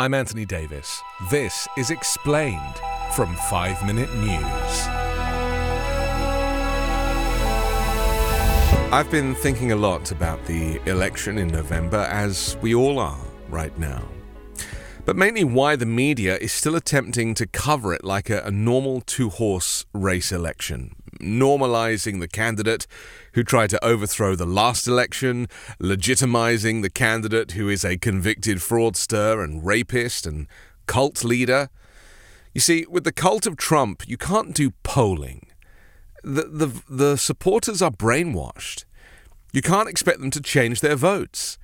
I'm Anthony Davis. This is Explained from 5 Minute News. I've been thinking a lot about the election in November, as we all are right now. But mainly why the media is still attempting to cover it like a, a normal two horse race election, normalizing the candidate who tried to overthrow the last election, legitimizing the candidate who is a convicted fraudster and rapist and cult leader. You see, with the cult of Trump, you can't do polling. The, the, the supporters are brainwashed. You can't expect them to change their votes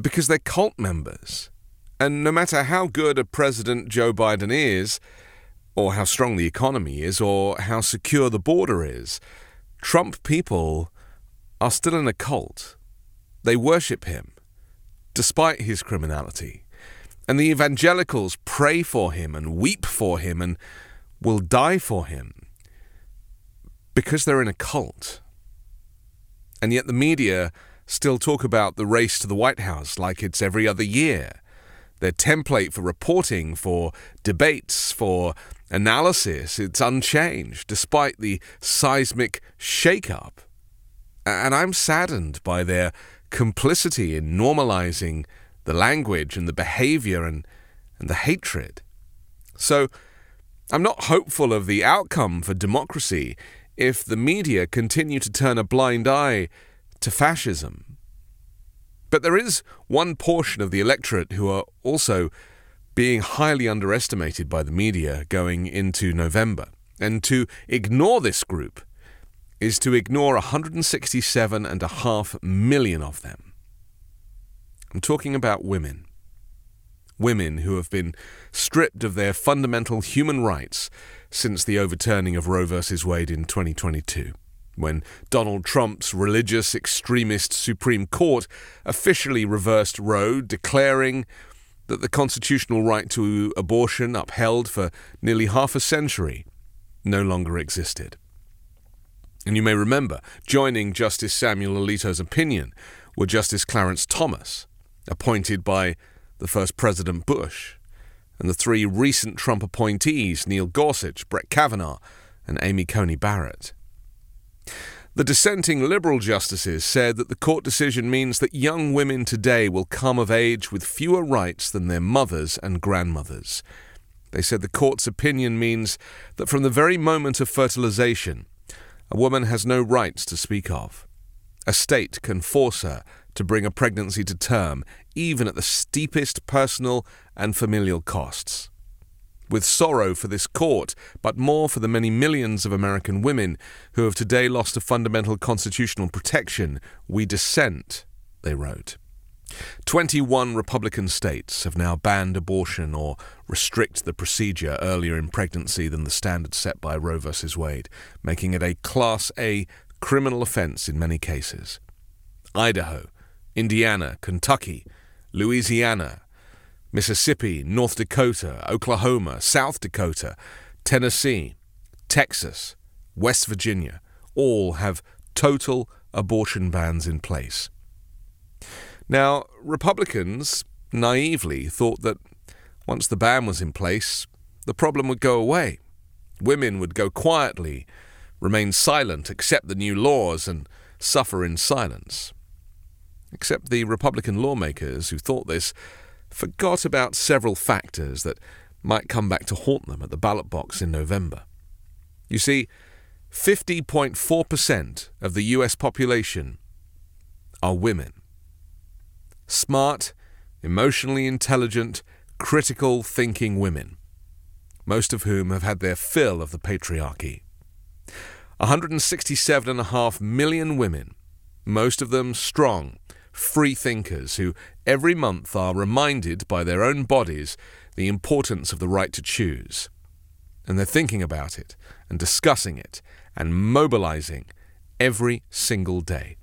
because they're cult members. And no matter how good a President Joe Biden is, or how strong the economy is, or how secure the border is, Trump people are still in a cult. They worship him, despite his criminality. And the evangelicals pray for him and weep for him and will die for him because they're in a cult. And yet the media still talk about the race to the White House like it's every other year their template for reporting, for debates, for analysis, it's unchanged despite the seismic shake-up. And I'm saddened by their complicity in normalizing the language and the behavior and, and the hatred. So I'm not hopeful of the outcome for democracy if the media continue to turn a blind eye to fascism. But there is one portion of the electorate who are also being highly underestimated by the media going into November. And to ignore this group is to ignore 167.5 million of them. I'm talking about women. Women who have been stripped of their fundamental human rights since the overturning of Roe v. Wade in 2022 when Donald Trump's religious extremist Supreme Court officially reversed Roe, declaring that the constitutional right to abortion, upheld for nearly half a century, no longer existed. And you may remember, joining Justice Samuel Alito's opinion were Justice Clarence Thomas, appointed by the first President Bush, and the three recent Trump appointees, Neil Gorsuch, Brett Kavanaugh, and Amy Coney Barrett. The dissenting Liberal justices said that the court decision means that young women today will come of age with fewer rights than their mothers and grandmothers. They said the court's opinion means that from the very moment of fertilization, a woman has no rights to speak of. A state can force her to bring a pregnancy to term, even at the steepest personal and familial costs with sorrow for this court, but more for the many millions of American women who have today lost a fundamental constitutional protection, we dissent, they wrote. 21 Republican states have now banned abortion or restrict the procedure earlier in pregnancy than the standard set by Roe v. Wade, making it a Class A criminal offense in many cases. Idaho, Indiana, Kentucky, Louisiana, Mississippi, North Dakota, Oklahoma, South Dakota, Tennessee, Texas, West Virginia all have total abortion bans in place. Now, Republicans naively thought that once the ban was in place, the problem would go away. Women would go quietly, remain silent, accept the new laws, and suffer in silence. Except the Republican lawmakers who thought this forgot about several factors that might come back to haunt them at the ballot box in November. You see, 50.4% of the US population are women. Smart, emotionally intelligent, critical thinking women, most of whom have had their fill of the patriarchy. 167.5 million women, most of them strong, free thinkers who every month are reminded by their own bodies the importance of the right to choose. And they're thinking about it and discussing it and mobilizing every single day.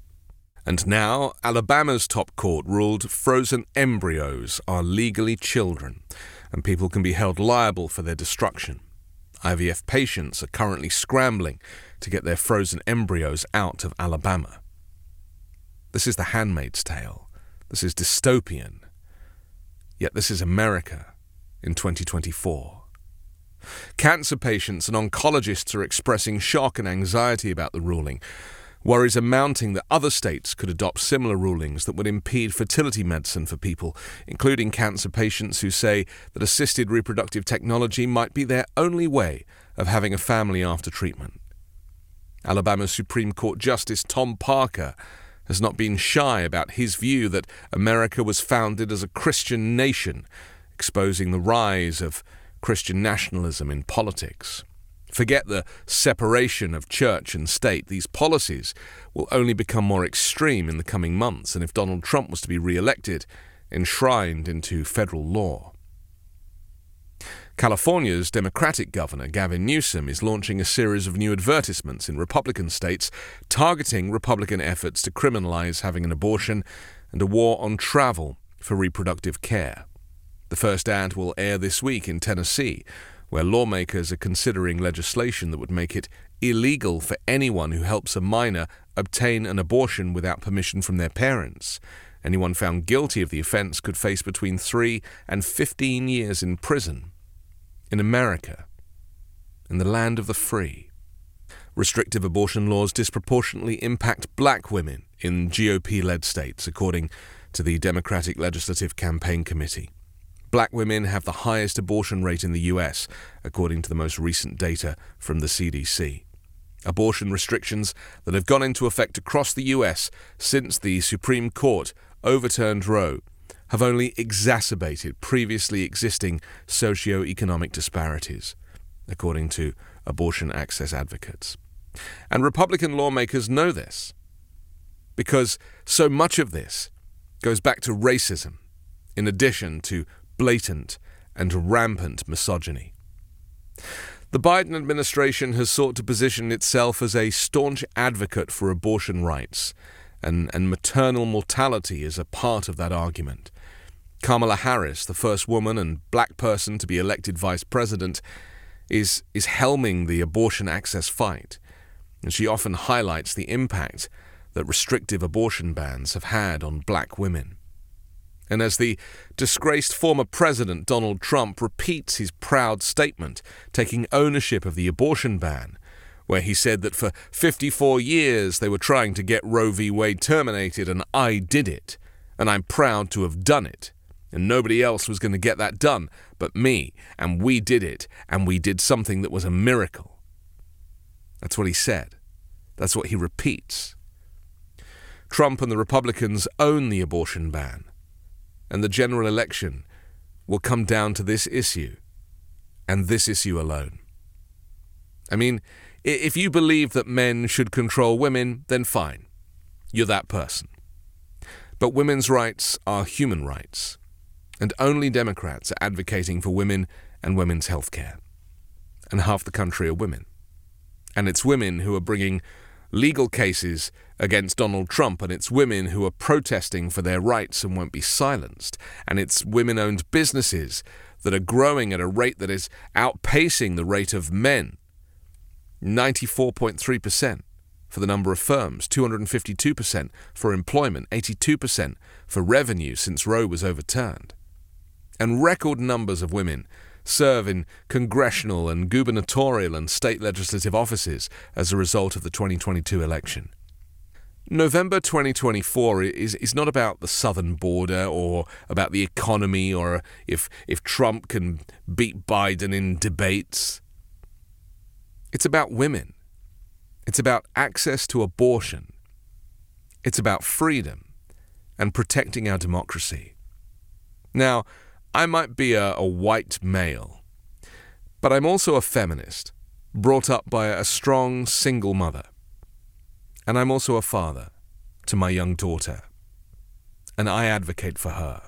And now, Alabama's top court ruled frozen embryos are legally children, and people can be held liable for their destruction. IVF patients are currently scrambling to get their frozen embryos out of Alabama. This is the handmaid's tale. This is dystopian. Yet this is America in 2024. Cancer patients and oncologists are expressing shock and anxiety about the ruling. Worries are mounting that other states could adopt similar rulings that would impede fertility medicine for people, including cancer patients who say that assisted reproductive technology might be their only way of having a family after treatment. Alabama Supreme Court Justice Tom Parker has not been shy about his view that America was founded as a Christian nation, exposing the rise of Christian nationalism in politics. Forget the separation of church and state. These policies will only become more extreme in the coming months, and if Donald Trump was to be re elected, enshrined into federal law. California's Democratic governor, Gavin Newsom, is launching a series of new advertisements in Republican states targeting Republican efforts to criminalize having an abortion and a war on travel for reproductive care. The first ad will air this week in Tennessee, where lawmakers are considering legislation that would make it illegal for anyone who helps a minor obtain an abortion without permission from their parents. Anyone found guilty of the offense could face between 3 and 15 years in prison. In America, in the land of the free, restrictive abortion laws disproportionately impact black women in GOP led states, according to the Democratic Legislative Campaign Committee. Black women have the highest abortion rate in the US, according to the most recent data from the CDC. Abortion restrictions that have gone into effect across the US since the Supreme Court overturned Roe have only exacerbated previously existing socio-economic disparities, according to abortion access advocates. And Republican lawmakers know this because so much of this goes back to racism, in addition to blatant and rampant misogyny. The Biden administration has sought to position itself as a staunch advocate for abortion rights, and, and maternal mortality is a part of that argument. Kamala Harris, the first woman and black person to be elected vice president, is, is helming the abortion access fight, and she often highlights the impact that restrictive abortion bans have had on black women. And as the disgraced former president Donald Trump repeats his proud statement, taking ownership of the abortion ban, where he said that for 54 years they were trying to get Roe v. Wade terminated and I did it, and I'm proud to have done it. And nobody else was going to get that done but me, and we did it, and we did something that was a miracle. That's what he said. That's what he repeats. Trump and the Republicans own the abortion ban and the general election will come down to this issue and this issue alone. I mean, if you believe that men should control women, then fine. You're that person. But women's rights are human rights, and only Democrats are advocating for women and women's health care. And half the country are women. And it's women who are bringing legal cases against Donald Trump, and it's women who are protesting for their rights and won't be silenced. And it's women owned businesses that are growing at a rate that is outpacing the rate of men 94.3% for the number of firms, 252% for employment, 82% for revenue since Roe was overturned. And record numbers of women serve in congressional and gubernatorial and state legislative offices as a result of the 2022 election. November 2024 is, is not about the southern border or about the economy or if, if Trump can beat Biden in debates. It's about women. It's about access to abortion. It's about freedom and protecting our democracy. Now, I might be a, a white male, but I'm also a feminist, brought up by a strong single mother. And I'm also a father to my young daughter. and I advocate for her.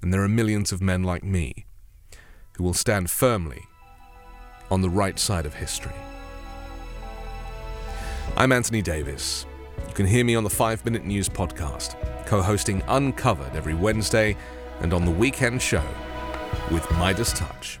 And there are millions of men like me who will stand firmly on the right side of history. I'm Anthony Davis. You can hear me on the 5 Minute News podcast, co hosting Uncovered every Wednesday and on the weekend show with Midas Touch.